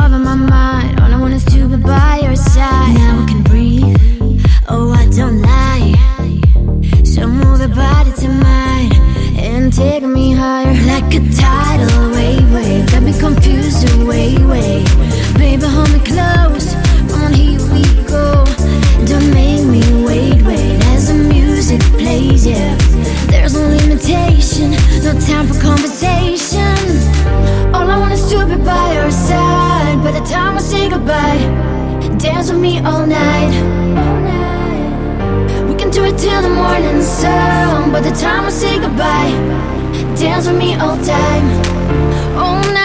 all my mind. All I want is to be by your side. Now I can breathe, oh I don't lie. So move the body to mine And take me higher. Like a tidal wave, wave. Got me confused, away, way Baby hold me close, come on here we go. Don't make me wait, wait. As the music plays, yeah. There's no limitation, no time for conversation. lullaby Dance with me all night. We can do it till the morning sun By the time we say goodbye. Dance with me all time. All night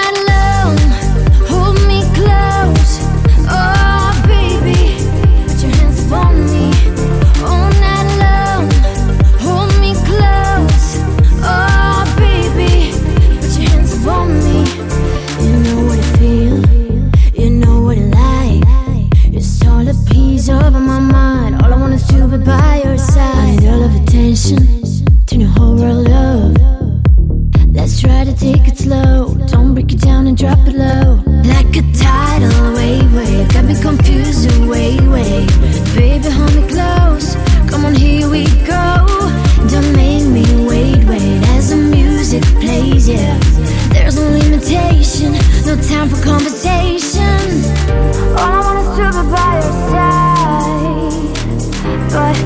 Try to take it slow. Don't break it down and drop it low. Like a tidal wave, wave. Got me confused, way, wave, Baby, hold me close. Come on, here we go. Don't make me wait, wait. As the music plays, yeah. There's no limitation, no time for conversation. All I want is to be by your side. But